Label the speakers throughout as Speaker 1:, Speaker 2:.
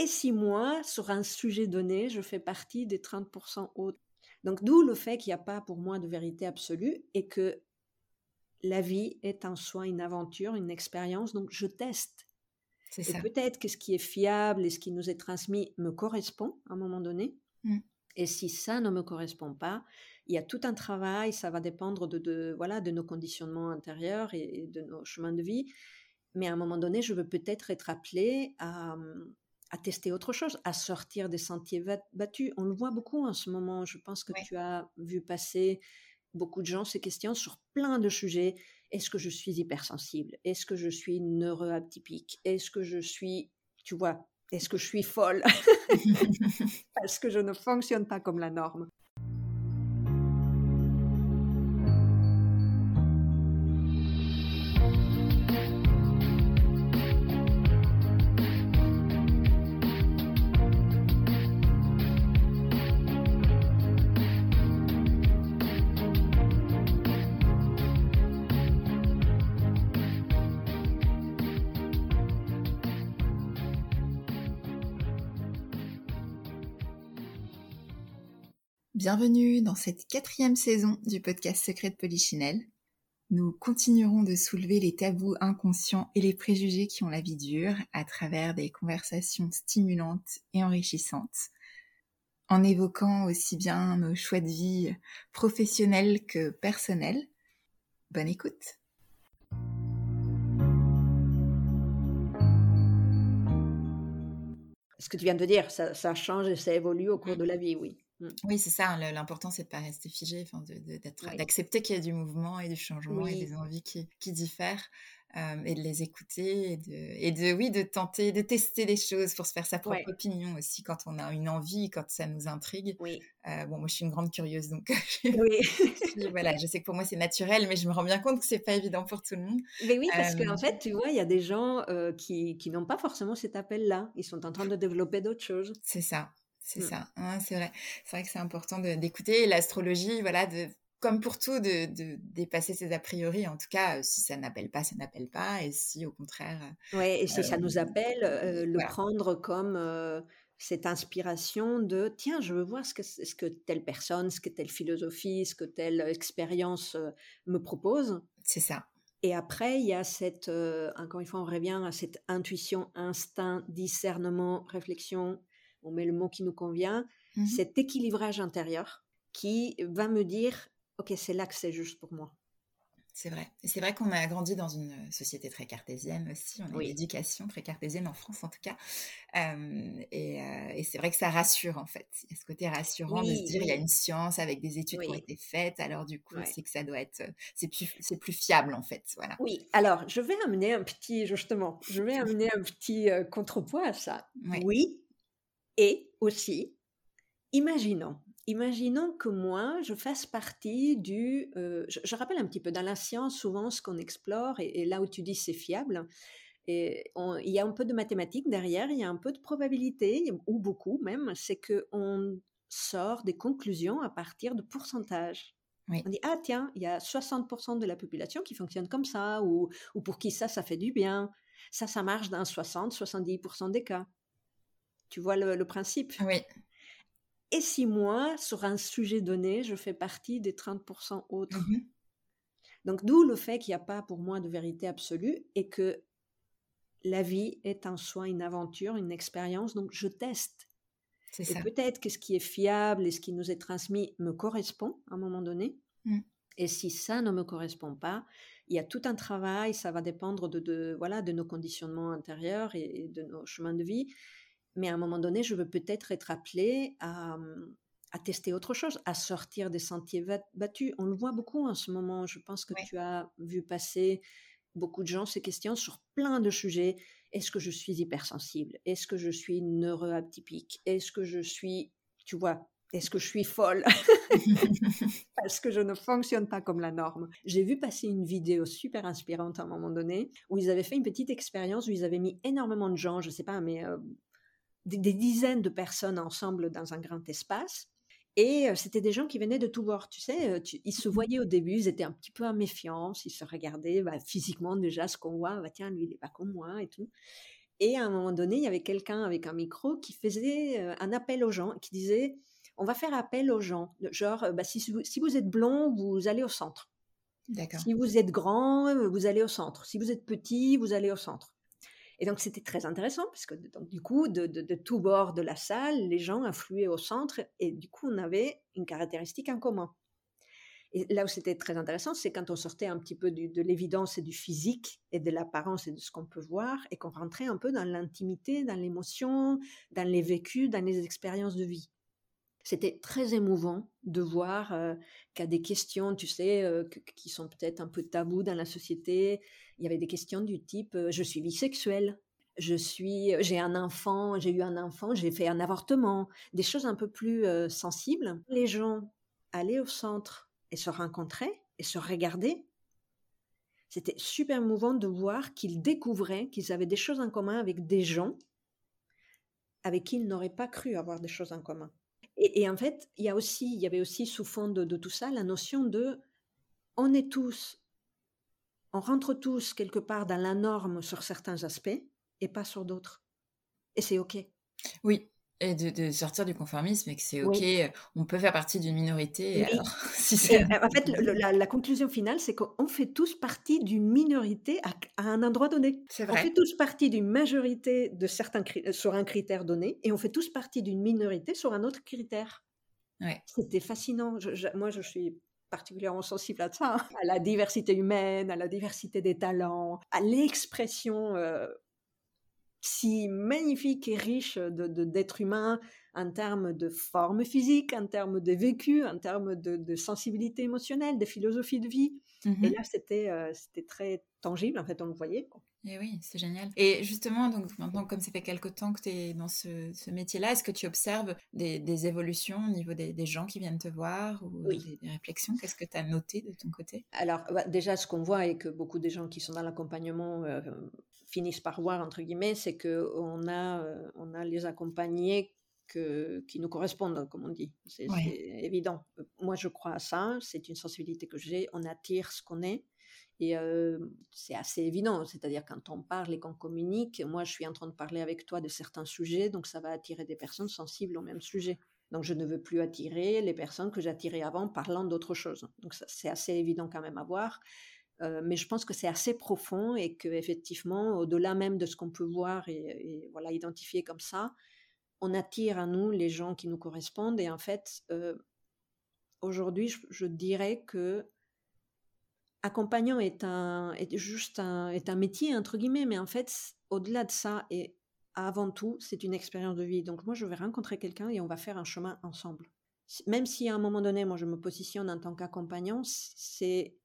Speaker 1: Et si moi, sur un sujet donné, je fais partie des 30% autres Donc d'où le fait qu'il n'y a pas pour moi de vérité absolue et que la vie est en soi une aventure, une expérience. Donc je teste. Et peut-être que ce qui est fiable et ce qui nous est transmis me correspond à un moment donné. Mmh. Et si ça ne me correspond pas, il y a tout un travail, ça va dépendre de, voilà, de nos conditionnements intérieurs et, de nos chemins de vie. Mais à un moment donné, je veux peut-être être appelée à, à, tester autre chose, à sortir des sentiers battus. On le voit beaucoup en ce moment. Je pense que tu as vu passer beaucoup de gens ces questions sur plein de sujets. Est-ce que je suis hypersensible? Est-ce que je suis neuroatypique Est-ce que je suis, tu vois, est-ce que je suis folle? Parce que je ne fonctionne pas comme la norme.
Speaker 2: Bienvenue dans cette quatrième saison du podcast Secret de Polichinelle. Nous continuerons de soulever les tabous inconscients et les préjugés qui ont la vie dure à travers des conversations stimulantes et enrichissantes, en évoquant aussi bien nos choix de vie professionnels que personnels. Bonne écoute.
Speaker 1: Ce que tu viens de dire, ça, change et ça évolue au cours de la vie, oui.
Speaker 2: Mmh. Oui, c'est ça. L'important, c'est de pas rester figé, d'accepter qu'il y a du mouvement et du changement et des envies qui, diffèrent et de les écouter et de, et de, oui, de tenter, de tester les choses pour se faire sa propre opinion aussi quand on a une envie, quand ça nous intrigue. Oui. bon, moi, je suis une grande curieuse, donc oui. voilà, je sais que pour moi, c'est naturel, mais je me rends bien compte que c'est pas évident pour tout le monde.
Speaker 1: Mais oui, parce qu'en fait, tu vois, il y a des gens qui, qui n'ont pas forcément cet appel-là. Ils sont en train de développer d'autres choses.
Speaker 2: C'est ça. C'est mmh. ça, hein, c'est vrai. C'est vrai que c'est important d'écouter l'astrologie, voilà, de, comme pour tout, de, dépasser ses a priori. En tout cas, euh, si ça n'appelle pas, ça n'appelle pas. Et si au contraire.
Speaker 1: Euh, oui, et si ça nous euh, appelle, le prendre comme cette inspiration de tiens, je veux voir ce que, ce que telle personne, ce que telle philosophie, ce que telle expérience me propose.
Speaker 2: C'est ça.
Speaker 1: Et après, il y a cette, encore une fois, on revient à cette intuition, instinct, discernement, réflexion, on met le mot qui nous convient, mmh cet équilibrage intérieur qui va me dire, ok, c'est là que c'est juste pour moi.
Speaker 2: C'est vrai. C'est vrai qu'on a grandi dans une société très cartésienne aussi. On a une éducation très cartésienne en France, en tout cas. et, c'est vrai que ça rassure, en fait. Il y a ce côté rassurant de se dire, il y a une science avec des études qui ont été faites. Alors, du coup, c'est que ça doit être... C'est plus, c'est plus fiable, en fait. Voilà.
Speaker 1: Oui. Alors, je vais amener un petit... Justement, je vais amener un petit contrepoids à ça. Oui, et aussi, imaginons, imaginons que moi, je fasse partie du... Euh, je, rappelle un petit peu, dans la science, souvent, ce qu'on explore, et, là où tu dis c'est fiable, et il y a un peu de mathématiques derrière, il y a un peu de probabilité, ou beaucoup même, c'est qu'on sort des conclusions à partir de pourcentages. On dit, ah tiens, il y a 60% de la population qui fonctionne comme ça, ou, ou pour qui ça, ça fait du bien. Ça, ça marche dans 60-70% des cas. Tu vois le, principe
Speaker 2: Oui.
Speaker 1: Et si moi, sur un sujet donné, je fais partie des 30% autres? Mmh Donc d'où le fait qu'il n'y a pas pour moi de vérité absolue et que la vie est en soi une aventure, une expérience. Donc je teste. Et ça. peut-être que ce qui est fiable et ce qui nous est transmis me correspond à un moment donné. Mmh. Et si ça ne me correspond pas, il y a tout un travail, ça va dépendre de, voilà, de nos conditionnements intérieurs et de nos chemins de vie mais à un moment donné, je veux peut-être être appelée à, à, tester autre chose, à sortir des sentiers battus. On le voit beaucoup en ce moment. Je pense que tu as vu passer beaucoup de gens ces questions sur plein de sujets. Est-ce que je suis hypersensible? Est-ce que je suis neuroatypique Est-ce que je suis, tu vois, est-ce que je suis folle? Parce que je ne fonctionne pas comme la norme. J'ai vu passer une vidéo super inspirante à un moment donné où ils avaient fait une petite expérience où ils avaient mis énormément de gens, je ne sais pas, mais euh, des, dizaines de personnes ensemble dans un grand espace. Et c'était des gens qui venaient de tous bords, tu sais. ils se mmh voyaient au début, ils étaient un petit peu en méfiance, ils se regardaient bah, physiquement déjà ce qu'on voit, bah, tiens, lui, il n'est pas comme moi et tout. Et à un moment donné, il y avait quelqu'un avec un micro qui faisait euh, un appel aux gens, qui disait on va faire appel aux gens. Genre, bah, si, si, vous êtes blond, vous allez au centre. Si vous êtes grand, vous allez au centre. Si vous êtes petit, vous allez au centre. Et donc c'était très intéressant parce que donc, du coup, de, de, tous bords de la salle, les gens affluaient au centre et du coup, on avait une caractéristique en commun. Et là où c'était très intéressant, c'est quand on sortait un petit peu de l'évidence et du physique et de l'apparence et de ce qu'on peut voir et qu'on rentrait un peu dans l'intimité, dans l'émotion, dans les vécus, dans les expériences de vie. C'était très émouvant de voir a des questions, tu sais, qui sont peut-être un peu tabous dans la société. Il y avait des questions du type je suis bisexuelle, je suis, j'ai un enfant, j'ai eu un enfant, j'ai fait un avortement, des choses un peu plus sensibles. Les gens allaient au centre et se rencontraient et se regardaient. C'était super émouvant de voir qu'ils découvraient qu'ils avaient des choses en commun avec des gens avec qui ils n'auraient pas cru avoir des choses en commun. Et, en fait, il y, avait aussi sous fond de, tout ça la notion de on est tous, on rentre tous quelque part dans la norme sur certains aspects et pas sur d'autres. Et c'est OK.
Speaker 2: Oui, et de, sortir du conformisme et que c'est OK, on peut faire partie d'une minorité. Alors,
Speaker 1: en fait, la, conclusion finale, c'est qu'on fait tous partie d'une minorité à, un endroit donné. Vrai. On fait tous partie d'une majorité de certains euh, sur un critère donné et on fait tous partie d'une minorité sur un autre critère. Ouais. C'était fascinant. moi, je suis particulièrement sensible à ça, hein, à la diversité humaine, à la diversité des talents, à l'expression euh, si magnifique et riche de, d'être humain en termes de forme physique, en termes de vécu, en termes de, sensibilité émotionnelle, de philosophie de vie. Et mmh là, c'était, euh, c'était très tangible, en fait, on le voyait.
Speaker 2: Et oui, c'est génial. Et justement, donc maintenant, comme ça fait quelque temps que tu es dans ce, métier-là, est-ce que tu observes des, évolutions au niveau des, gens qui viennent te voir ou des, réflexions? Qu'est-ce que tu as noté de ton côté?
Speaker 1: Alors, bah, déjà, ce qu'on voit et que beaucoup des gens qui sont dans l'accompagnement euh, finissent par voir, entre guillemets, c'est qu'on a, euh, on a les accompagnés que, qui nous correspondent, comme on dit. C'est évident. Moi, je crois à ça. C'est une sensibilité que j'ai. On attire ce qu'on est. Et euh, c'est assez évident, c'est-à-dire quand on parle et qu'on communique, moi je suis en train de parler avec toi de certains sujets, donc ça va attirer des personnes sensibles au même sujet. Donc je ne veux plus attirer les personnes que j'attirais avant parlant d'autre chose. Donc c'est assez évident quand même à voir. Euh, mais je pense que c'est assez profond et que effectivement, au-delà même de ce qu'on peut voir et, voilà identifier comme ça, on attire à nous les gens qui nous correspondent. Et en fait, euh, aujourd'hui, je, dirais que accompagnant est un est juste un est un métier entre guillemets, mais en fait, au-delà de ça et avant tout, c'est une expérience de vie. Donc moi, je vais rencontrer quelqu'un et on va faire un chemin ensemble. Même si à un moment donné, moi, je me positionne en tant qu'accompagnant, c'est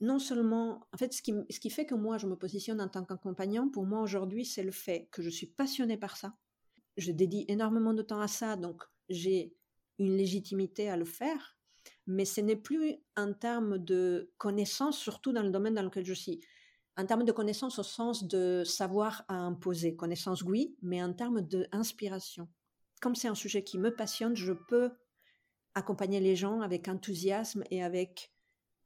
Speaker 1: non seulement, en fait, ce qui, ce qui fait que moi, je me positionne en tant qu'accompagnant, pour moi aujourd'hui, c'est le fait que je suis passionnée par ça. Je dédie énormément de temps à ça, donc j'ai une légitimité à le faire, mais ce n'est plus en termes de connaissances, surtout dans le domaine dans lequel je suis. En termes de connaissances au sens de savoir à imposer, connaissance oui, mais en termes d'inspiration. Comme c'est un sujet qui me passionne, je peux accompagner les gens avec enthousiasme et avec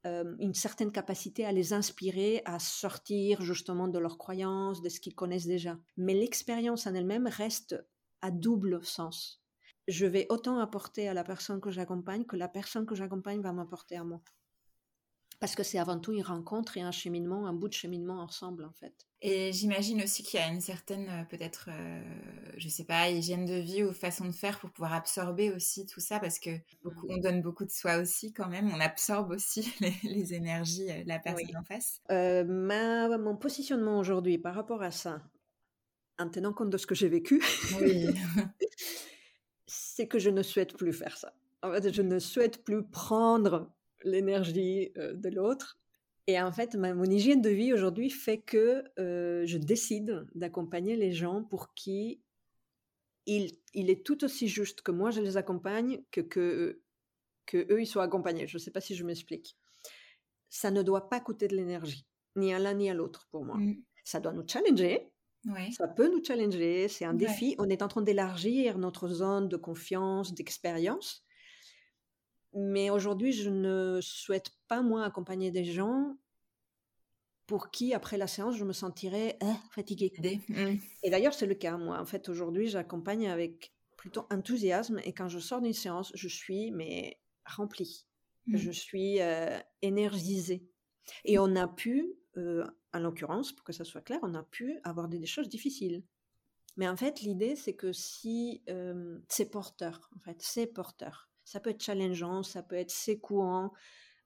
Speaker 1: euh, une certaine capacité à les inspirer à sortir justement de leurs croyances, de ce qu'ils connaissent déjà. Mais l'expérience en elle-même reste à double sens. Je vais autant apporter à la personne que j'accompagne que la personne que j'accompagne va m'apporter à moi parce que c'est avant tout une rencontre et un cheminement, un bout de cheminement ensemble en fait.
Speaker 2: Et j'imagine aussi qu'il y a une certaine euh, peut-être, euh, je sais pas, hygiène de vie ou façon de faire pour pouvoir absorber aussi tout ça parce que beaucoup, on donne beaucoup de soi aussi quand même, on absorbe aussi les, énergies euh, de la personne en face.
Speaker 1: ma, mon positionnement aujourd'hui par rapport à ça, en tenant compte de ce que j'ai vécu, c'est que je ne souhaite plus faire ça. En fait, je ne souhaite plus prendre l'énergie euh, de l'autre. Et en fait, ma, mon hygiène de vie aujourd'hui fait que euh, je décide d'accompagner les gens pour qui il, il, est tout aussi juste que moi je les accompagne que, que, que eux ils soient accompagnés. Je ne sais pas si je m'explique. Ça ne doit pas coûter de l'énergie, ni à l'un ni à l'autre pour moi. Mm. Ça doit nous challenger. Ça peut nous challenger, c'est un défi. On est en train d'élargir notre zone de confiance, d'expérience. Mais aujourd'hui, je ne souhaite pas, moi, accompagner des gens pour qui, après la séance, je me sentirais hein, fatiguée. Mmh. Et d'ailleurs, c'est le cas. Moi, en fait, aujourd'hui, j'accompagne avec plutôt enthousiasme. Et quand je sors d'une séance, je suis mais remplie. Mmh. Je suis euh, énergisée. Et on a pu, euh, en l'occurrence, pour que ça soit clair, on a pu avoir des, choses difficiles. Mais en fait, l'idée, c'est que si euh, c'est porteur, en fait, c'est porteur. Ça peut être challengeant, ça peut être secouant,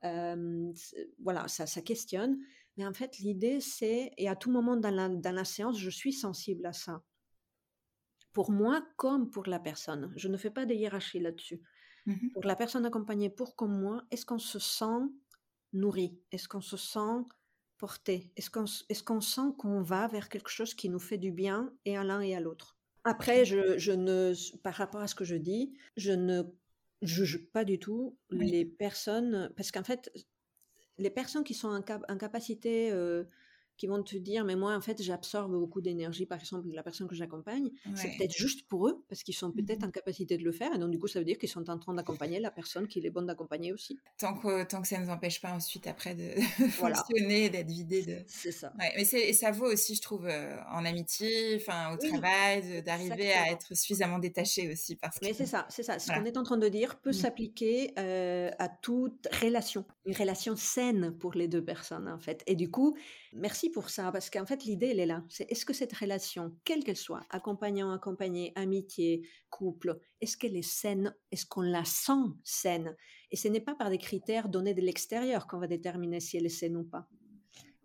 Speaker 1: voilà, ça, ça questionne. Mais en fait, l'idée, c'est, et à tout moment dans la, dans la séance, je suis sensible à ça. Pour moi comme pour la personne. Je ne fais pas de hiérarchie là-dessus. Mmh pour la personne accompagnée, pour comme moi, est-ce qu'on se sent nourri? Est-ce qu'on se sent porté? Est-ce qu'on est sent qu'on va vers quelque chose qui nous fait du bien et à l'un et à l'autre? Après, je, je, ne, par rapport à ce que je dis, je ne juge pas du tout les personnes, parce qu'en fait, les personnes qui sont en, capacité euh, qui vont te dire, mais moi, en fait, j'absorbe beaucoup d'énergie, par exemple, de la personne que j'accompagne. C'est peut-être juste pour eux, parce qu'ils sont peut-être mmh en capacité de le faire. Et donc, du coup, ça veut dire qu'ils sont en train d'accompagner la personne qu'il est bon d'accompagner aussi.
Speaker 2: Tant que, tant que ça ne nous empêche pas ensuite, après, de fonctionner, d'être vidé de...
Speaker 1: C'est ça.
Speaker 2: mais et ça vaut aussi, je trouve, euh, en amitié, enfin, au travail, d'arriver à être suffisamment détaché aussi. Parce
Speaker 1: que... Mais c'est ça, c'est ça. Ce qu'on est en train de dire peut mmh. s'appliquer euh, à toute relation. Une relation saine pour les deux personnes, en fait. Et du coup, Merci pour ça, parce qu'en fait, l'idée, elle est là. C'est est-ce que cette relation, quelle qu'elle soit, accompagnant, accompagné, amitié, couple, est-ce qu'elle est saine? Est-ce qu'on la sent saine? Et ce n'est pas par des critères donnés de l'extérieur qu'on va déterminer si elle est saine ou pas.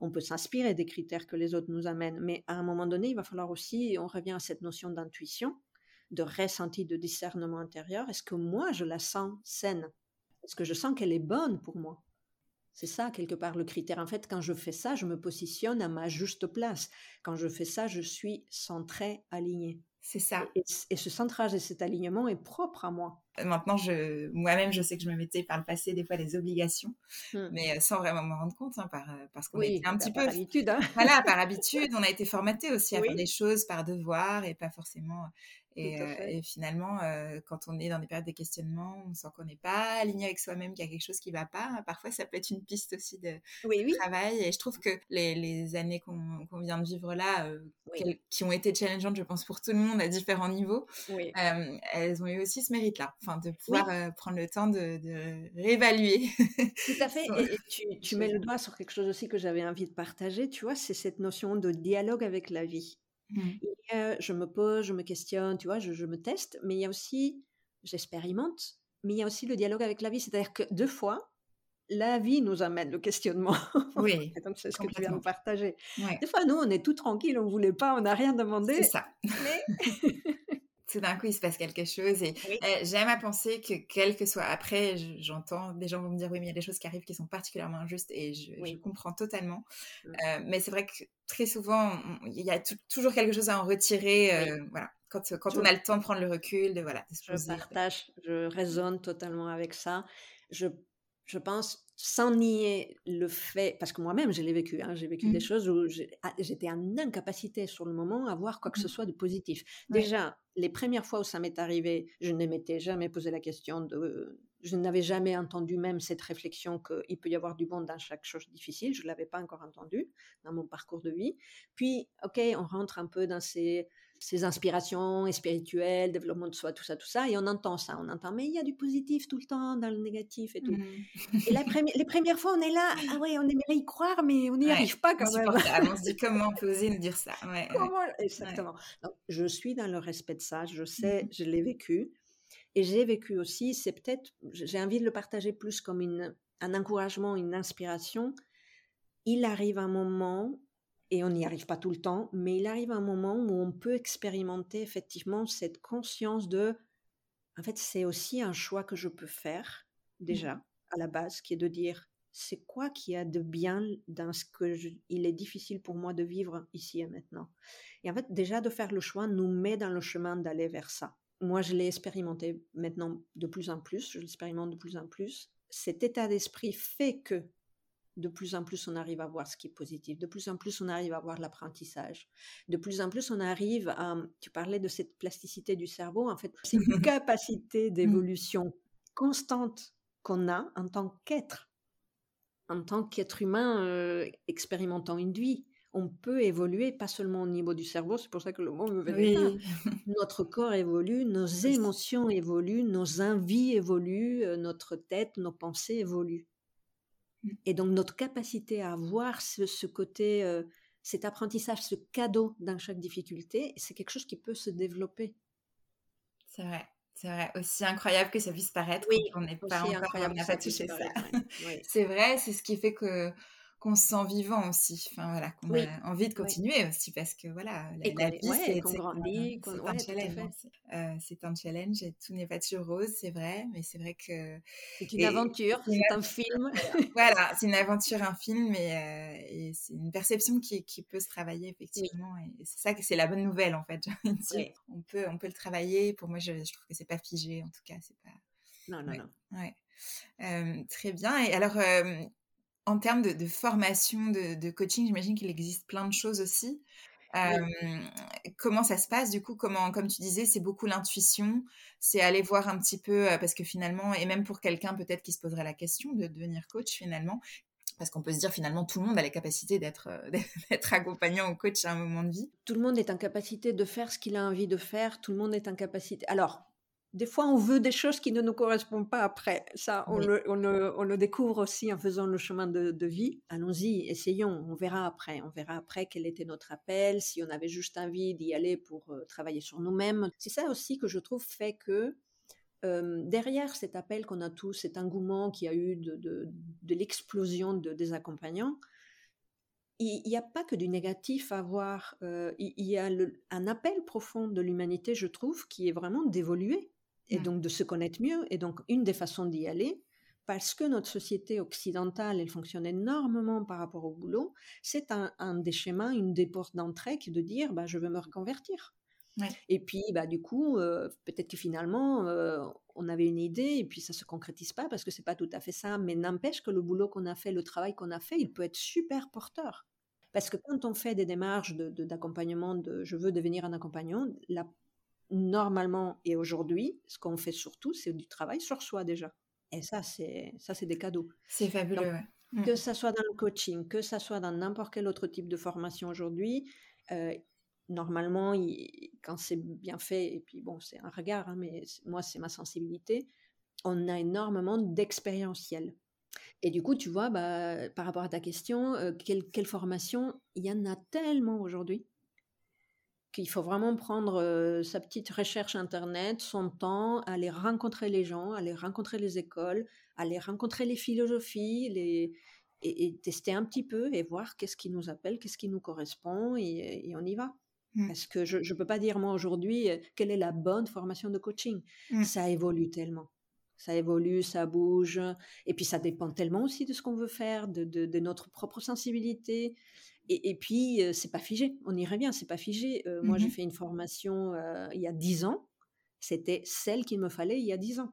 Speaker 1: On peut s'inspirer des critères que les autres nous amènent, mais à un moment donné, il va falloir aussi, on revient à cette notion d'intuition, de ressenti, de discernement intérieur. Est-ce que moi, je la sens saine? Est-ce que je sens qu'elle est bonne pour moi? C'est ça, quelque part, le critère. En fait, quand je fais ça, je me positionne à ma juste place. Quand je fais ça, je suis centré, aligné.
Speaker 2: C'est ça.
Speaker 1: Et, ce centrage et cet alignement est propre à moi.
Speaker 2: Maintenant, je, moi-même, je sais que je me mettais par le passé des fois des obligations, mmh. mais euh, sans vraiment me rendre compte, hein, par, euh, parce qu'on était un bah, petit peu...
Speaker 1: Par habitude. Hein.
Speaker 2: Voilà, par habitude, on a été formaté aussi à faire des choses par devoir et pas forcément euh, et, finalement, euh, quand on est dans des périodes de questionnement, on sent qu'on n'est pas aligné avec soi-même, qu'il y a quelque chose qui ne va pas. Parfois, ça peut être une piste aussi de travail. Et je trouve que les, années qu'on vient de vivre là, euh, qui ont été challengeantes, je pense, pour tout le monde à différents niveaux, elles ont eu aussi ce mérite-là, enfin, de pouvoir prendre le temps de, réévaluer.
Speaker 1: Tout à fait. et, tu mets le doigt sur quelque chose aussi que j'avais envie de partager, tu vois, c'est cette notion de dialogue avec la vie. Mmh. je me pose, je me questionne, tu vois, je, me teste, mais il y a aussi, j'expérimente, mais il y a aussi le dialogue avec la vie. C'est-à-dire que deux fois, la vie nous amène le questionnement.
Speaker 2: Oui.
Speaker 1: donc, c'est ce que tu viens de partager. Des fois, nous, on est tout tranquille, on ne voulait pas, on n'a rien demandé.
Speaker 2: C'est ça. Mais tout d'un coup, il se passe quelque chose. Et eh, j'aime à penser que, quel que soit après, j'entends des gens vont me dire oui, mais il y a des choses qui arrivent qui sont particulièrement injustes et je, comprends totalement. Euh, mais c'est vrai que très souvent, il y a toujours quelque chose à en retirer. Euh, voilà. Quand, quand on a le temps de prendre le recul, de voilà.
Speaker 1: je partage, je résonne totalement avec ça. Je, je pense sans nier le fait, parce que moi-même, je l'ai vécu, hein, j'ai vécu des mmh. choses où ah, j'étais en incapacité sur le moment à voir quoi que ce mmh. soit de positif. Déjà, les premières fois où ça m'est arrivé, je ne m'étais jamais posé la question de... Je n'avais jamais entendu même cette réflexion qu'il peut y avoir du bon dans chaque chose difficile. Je ne l'avais pas encore entendu dans mon parcours de vie. Puis, OK, on rentre un peu dans ces ses inspirations spirituelles, développement de soi, tout ça, tout ça, et on entend ça, on entend, mais il y a du positif tout le temps dans le négatif et tout. Mmh. Et la les premières fois, on est là, ah ouais, on aimerait y croire, mais on n'y arrive pas quand même.
Speaker 2: on se dit comment on peut oser nous dire ça.
Speaker 1: comment Exactement. Donc, je suis dans le respect de ça, je sais, mmh. je l'ai vécu, et j'ai vécu aussi, c'est peut-être, j'ai envie de le partager plus comme une, un encouragement, une inspiration. Il arrive un moment et on n'y arrive pas tout le temps, mais il arrive un moment où on peut expérimenter effectivement cette conscience de, en fait, c'est aussi un choix que je peux faire déjà mmh. à la base, qui est de dire, c'est quoi qui a de bien dans ce que il est difficile pour moi de vivre ici et maintenant? Et en fait, déjà de faire le choix nous met dans le chemin d'aller vers ça. Moi, je l'ai expérimenté maintenant de plus en plus, je l'expérimente de plus en plus. Cet état d'esprit fait que de plus en plus on arrive à voir ce qui est positif, de plus en plus on arrive à voir l'apprentissage, de plus en plus on arrive à, tu parlais de cette plasticité du cerveau, en fait, c'est une capacité mmh. d'évolution constante qu'on a en tant qu'être. en tant qu'être humain euh, expérimentant une vie. On peut évoluer, pas seulement au niveau du cerveau, c'est pour ça que le mot me venait Notre corps évolue, nos émotions évoluent, nos envies évoluent, euh, notre tête, nos pensées évoluent. Mmh. Et donc notre capacité à avoir ce, côté, euh, cet apprentissage, ce cadeau dans chaque difficulté, c'est quelque chose qui peut se développer.
Speaker 2: C'est vrai. C'est vrai, aussi incroyable que ça puisse paraître oui, on n'est pas encore, on n'a pas touché ça. c'est vrai, c'est ce qui fait que qu'on se sent vivant aussi, enfin voilà, qu'on a envie de continuer aussi parce que voilà,
Speaker 1: la, vie c'est un
Speaker 2: challenge, euh, c'est un challenge et tout n'est pas toujours rose, c'est vrai, mais c'est vrai que
Speaker 1: c'est une aventure, c'est un film,
Speaker 2: voilà, c'est une aventure, un film et, euh, et c'est une perception qui, qui, peut se travailler effectivement et c'est ça que c'est la bonne nouvelle en fait, on peut on peut le travailler, pour moi je, je trouve que c'est pas figé en tout cas, c'est pas
Speaker 1: non non non.
Speaker 2: Ouais. Euh, très bien. Et alors, en termes de, formation, de, coaching, j'imagine qu'il existe plein de choses aussi. comment ça se passe du coup? Comment, comme tu disais, c'est beaucoup l'intuition, c'est aller voir un petit peu parce que finalement, et même pour quelqu'un peut-être qui se poserait la question de devenir coach finalement, parce qu'on peut se dire finalement tout le monde a la capacité d'être d'être accompagnant ou coach à un moment de vie.
Speaker 1: Tout le monde est en capacité de faire ce qu'il a envie de faire. Tout le monde est en capacité. Alors des fois, on veut des choses qui ne nous correspondent pas après. Ça, on, le, découvre aussi en faisant le chemin de, vie. Allons-y, essayons. On verra après. On verra après quel était notre appel, si on avait juste envie d'y aller pour euh, travailler sur nous-mêmes. C'est ça aussi que je trouve fait que euh, derrière cet appel qu'on a tous, cet engouement qui a eu de, l'explosion des accompagnants, il n'y a pas que du négatif à voir. Euh, il, y a un appel profond de l'humanité, je trouve, qui est vraiment d'évoluer et donc de se connaître mieux. Et donc, une des façons d'y aller, parce que notre société occidentale, elle fonctionne énormément par rapport au boulot, c'est un, des schémas, une des portes d'entrée qui est de dire, bah, je veux me reconvertir. Et puis, bah, du coup, euh, peut-être que finalement, euh, on avait une idée et puis ça se concrétise pas parce que c'est pas tout à fait ça. Mais n'empêche que le boulot qu'on a fait, le travail qu'on a fait, il peut être super porteur. Parce que quand on fait des démarches d'accompagnement, de, de, je veux devenir un accompagnant, la normalement et aujourd'hui, ce qu'on fait surtout, c'est du travail sur soi déjà. Et ça, c'est ça, c'est des cadeaux.
Speaker 2: C'est fabuleux.
Speaker 1: Que ça soit dans le coaching, que ça soit dans n'importe quel autre type de formation aujourd'hui, euh, normalement, quand c'est bien fait, et puis bon, c'est un regard, hein, mais moi, c'est ma sensibilité, on a énormément d'expérientiel. Et du coup, tu vois, bah, par rapport à ta question, euh, quelle, quelle formation? Il y en a tellement aujourd'hui qu'il faut vraiment prendre sa petite recherche Internet, son temps, aller rencontrer les gens, aller rencontrer les écoles, aller rencontrer les philosophies, les... Et, tester un petit peu et voir qu'est-ce qui nous appelle, qu'est-ce qui nous correspond, et, on y va. Mmh. Parce que je ne peux pas dire moi aujourd'hui quelle est la bonne formation de coaching. Mmh. Ça évolue tellement. Ça évolue, ça bouge. Et puis ça dépend tellement aussi de ce qu'on veut faire, de, de, notre propre sensibilité. Et, puis, c'est pas figé. On irait bien, c'est pas figé. Moi, j'ai mmh fait une formation il y a dix ans. C'était celle qu'il me fallait il y a dix ans.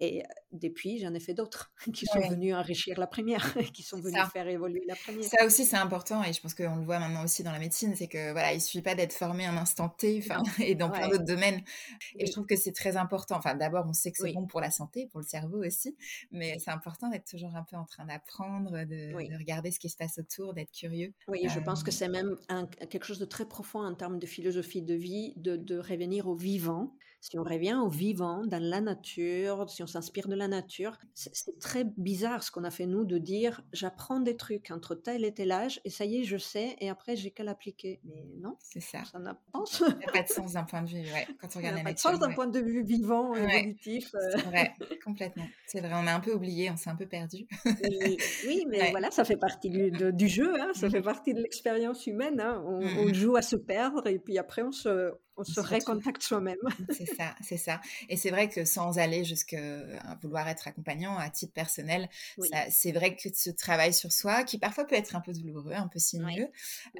Speaker 1: Et depuis, j'en ai fait d'autres qui sont venus enrichir la première, qui sont venus faire évoluer la première.
Speaker 2: Ça aussi, c'est important et je pense qu'on le voit maintenant aussi dans la médecine, c'est que voilà, il suffit pas d'être formé un instant T, et dans plein d'autres domaines. Et je trouve que c'est très important. Enfin, d'abord, on sait que c'est bon pour la santé, pour le cerveau aussi, mais c'est important d'être toujours un peu en train d'apprendre, de, regarder ce qui se passe autour, d'être curieux.
Speaker 1: Oui, je pense que c'est même quelque chose de très profond en termes de philosophie de vie, de, de revenir au vivant si on revient au vivant, dans la nature, si on s'inspire de la nature, c'est très bizarre ce qu'on a fait nous de dire j'apprends des trucs entre tel et tel âge et ça y est, je sais et après j'ai qu'à l'appliquer. Mais non,
Speaker 2: c'est ça.
Speaker 1: Ça n'a
Speaker 2: pas de sens d'un point de vue, ouais, quand on regarde la nature.
Speaker 1: De sens d'un point de vue vivant, évolutif.
Speaker 2: Euh. Ouais, complètement. C'est vrai, on a un peu oublié, on s'est un peu perdu.
Speaker 1: oui, mais voilà, ça fait partie du, du jeu, hein, ça mmh. fait partie de l'expérience humaine. Hein. On, mmh, on, joue à se perdre et puis après on se, on se récontacte soi-même.
Speaker 2: c'est ça, c'est ça. Et c'est vrai que sans aller jusqu'à vouloir être accompagnant à titre personnel, c'est vrai que ce travail sur soi, qui parfois peut être un peu douloureux, un peu sinueux,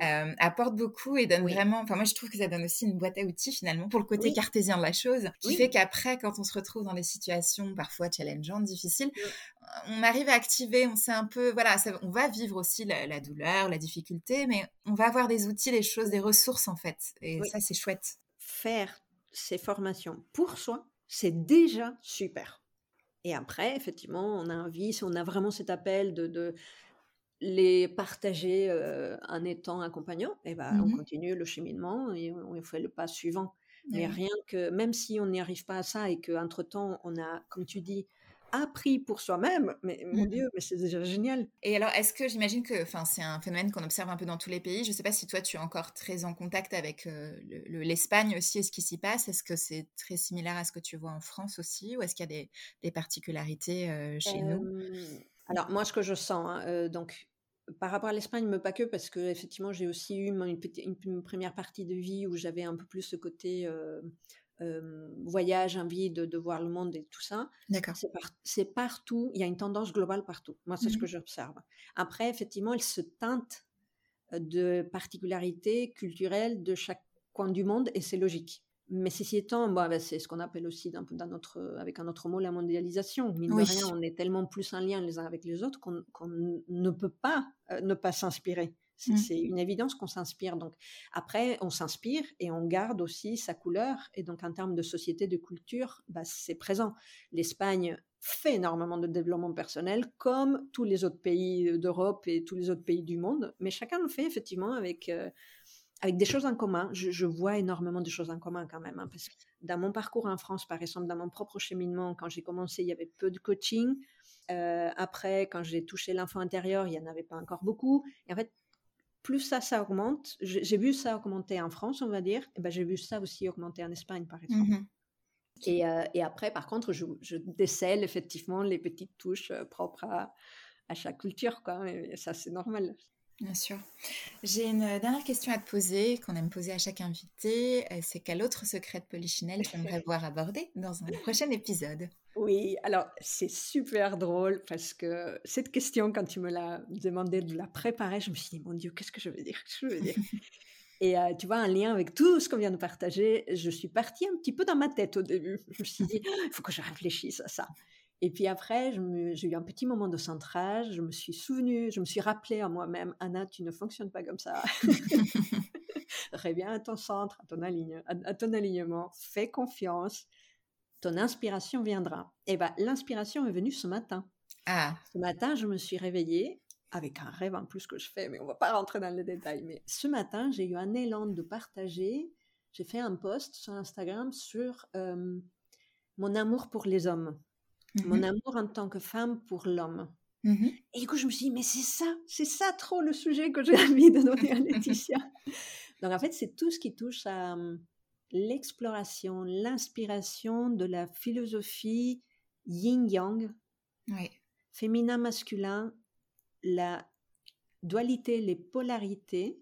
Speaker 2: euh, apporte beaucoup et donne vraiment. Enfin, moi, je trouve que ça donne aussi une boîte à outils finalement pour le côté cartésien de la chose, qui fait qu'après, quand on se retrouve dans des situations parfois challengeantes, difficiles, on arrive à activer. On sait un peu, voilà, on va vivre aussi la, douleur, la difficulté, mais on va avoir des outils, des choses, des ressources en fait. Et ça, c'est chouette
Speaker 1: faire ces formations pour soi, c'est déjà super. Et après, effectivement, on a envie, si on a vraiment cet appel de, les partager en étant accompagnant, et eh ben, on mmh continue le cheminement et on, fait le pas suivant. Mais rien que, même si on n'y arrive pas à ça et qu'entre-temps, on a, comme tu dis, appris pour soi-même, mais mon mmh Dieu, mais c'est déjà génial.
Speaker 2: Et alors, est-ce que j'imagine que enfin, c'est un phénomène qu'on observe un peu dans tous les pays Je ne sais pas si toi, tu es encore très en contact avec l'Espagne aussi et ce qui s'y passe. Est-ce que c'est très similaire à ce que tu vois en France aussi Ou est-ce qu'il y a des, particularités chez nous?
Speaker 1: Alors, moi, ce que je sens, hein, donc, par rapport à l'Espagne, mais pas que, parce que effectivement, j'ai aussi eu une, une, première partie de vie où j'avais un peu plus ce côté voyage, envie de, voir le monde et tout ça.
Speaker 2: D'accord.
Speaker 1: C'est, partout, il y a une tendance globale partout. Moi, c'est ce mmh que j'observe. Après, effectivement, elle se teinte de particularités culturelles de chaque coin du monde et c'est logique. Mais ceci étant, bah, bah, c'est ce qu'on appelle aussi dans, notre, avec un autre mot la mondialisation. Mine de rien, on est tellement plus en lien les uns avec les autres qu'on, ne peut pas ne pas s'inspirer. Mmh. C'est une évidence qu'on s'inspire. Donc après, on s'inspire et on garde aussi sa couleur. Et donc en termes de société, de culture, bah, c'est présent. L'Espagne fait énormément de développement personnel, comme tous les autres pays d'Europe et tous les autres pays du monde. Mais chacun le fait effectivement avec euh, avec des choses en commun. Je, vois énormément de choses en commun quand même. Hein, parce que dans mon parcours en France, par exemple, dans mon propre cheminement, quand j'ai commencé, il y avait peu de coaching. Euh, après, quand j'ai touché l'enfant intérieur, il n'y en avait pas encore beaucoup. Et en fait, plus ça, ça augmente. J'ai vu ça augmenter en France, on va dire. Et ben, j'ai vu ça aussi augmenter en Espagne, par exemple. Mmh et, euh, et, après, par contre, je, je, décèle effectivement les petites touches euh, propres à, à, chaque culture. Quoi. Et ça, c'est normal.
Speaker 2: Bien sûr. J'ai une dernière question à te poser, qu'on aime poser à chaque invité. Euh, c'est quel autre secret de Polichinelle tu aimerais voir abordé dans un prochain épisode?
Speaker 1: Oui, alors c'est super drôle parce que cette question, quand tu me l'as demandé de la préparer, je me suis dit, mon Dieu, qu'est-ce que je veux dire, je veux dire? Et euh, tu vois, un lien avec tout ce qu'on vient de partager, je suis partie un petit peu dans ma tête au début. Je me suis dit, il faut que je réfléchisse à ça. Et puis après, j'ai eu un petit moment de centrage. Je me suis souvenu, je me suis rappelé à moi-même, Anna, tu ne fonctionnes pas comme ça. Reviens à ton centre, à ton, à ton alignement. Fais confiance. Ton inspiration viendra. Et bien, l'inspiration est venue ce matin.
Speaker 2: Ah.
Speaker 1: Ce matin, je me suis réveillée avec un rêve en plus que je fais, mais on va pas rentrer dans les détails. Mais ce matin, j'ai eu un élan de partager. J'ai fait un post sur Instagram sur euh, mon amour pour les hommes mon mmh amour en tant que femme pour l'homme. Mmh et du coup, je me suis dit, mais c'est ça, c'est ça trop le sujet que j'ai envie de donner à Laetitia. Donc, en fait, c'est tout ce qui touche à l'exploration, l'inspiration de la philosophie yin-yang, féminin-masculin, la dualité, les polarités,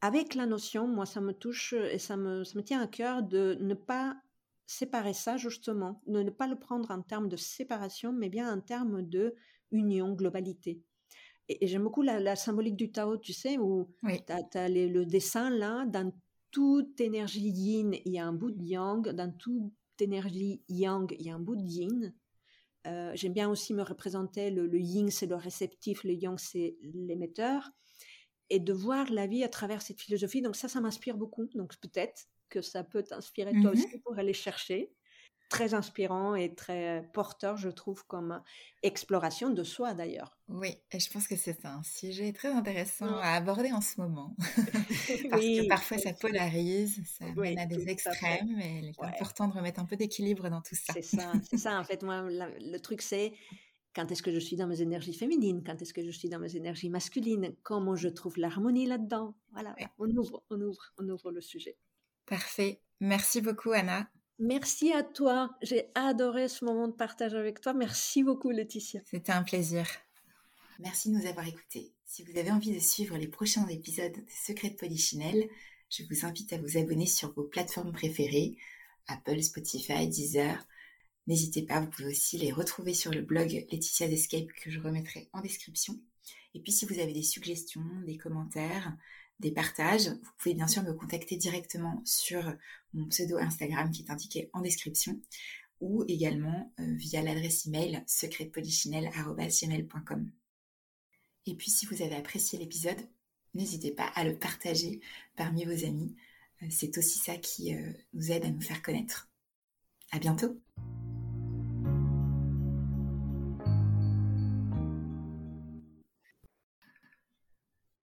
Speaker 1: avec la notion, moi, ça me touche et ça me, ça me tient à cœur de ne pas séparer ça justement, ne, pas le prendre en termes de séparation, mais bien en termes de union, globalité. Et, j'aime beaucoup la, symbolique du Tao, tu sais, où tu as, le dessin là, dans toute énergie yin, il y a un bout de yang, dans toute énergie yang, il y a un bout de yin. Euh, j'aime bien aussi me représenter le, le yin, c'est le réceptif, le yang, c'est l'émetteur. Et de voir la vie à travers cette philosophie, donc ça, ça m'inspire beaucoup. Donc peut-être que ça peut t'inspirer toi mmh aussi pour aller chercher. Très inspirant et très porteur, je trouve, comme exploration de soi d'ailleurs.
Speaker 2: Oui, et je pense que c'est un sujet très intéressant à aborder en ce moment. Parce que parfois ça polarise, ça mène à des extrêmes, et il est important de remettre un peu d'équilibre dans tout ça.
Speaker 1: C'est ça, c'est ça. En fait, moi, le truc, c'est quand est-ce que je suis dans mes énergies féminines, quand est-ce que je suis dans mes énergies masculines, comment je trouve l'harmonie là-dedans. Voilà, on ouvre, on ouvre, on ouvre le sujet.
Speaker 2: Parfait. Merci beaucoup, Anna.
Speaker 1: Merci à toi. J'ai adoré ce moment de partage avec toi. Merci beaucoup, Laetitia.
Speaker 2: C'était un plaisir. Merci de nous avoir écoutés. Si vous avez envie de suivre les prochains épisodes des Secrets de Polichinelle, je vous invite à vous abonner sur vos plateformes préférées, Apple, Spotify, Deezer. N'hésitez pas, vous pouvez aussi les retrouver sur le blog Laetitia Escape que je remettrai en description. Et puis si vous avez des suggestions, des commentaires, des partages, vous pouvez bien sûr me contacter directement sur mon pseudo Instagram qui est indiqué en description ou également euh, via l'adresse email secretpolichinelle.com. Et puis si vous avez apprécié l'épisode, n'hésitez pas à le partager parmi vos amis. Euh, c'est aussi ça qui euh, nous aide à nous faire connaître. À bientôt!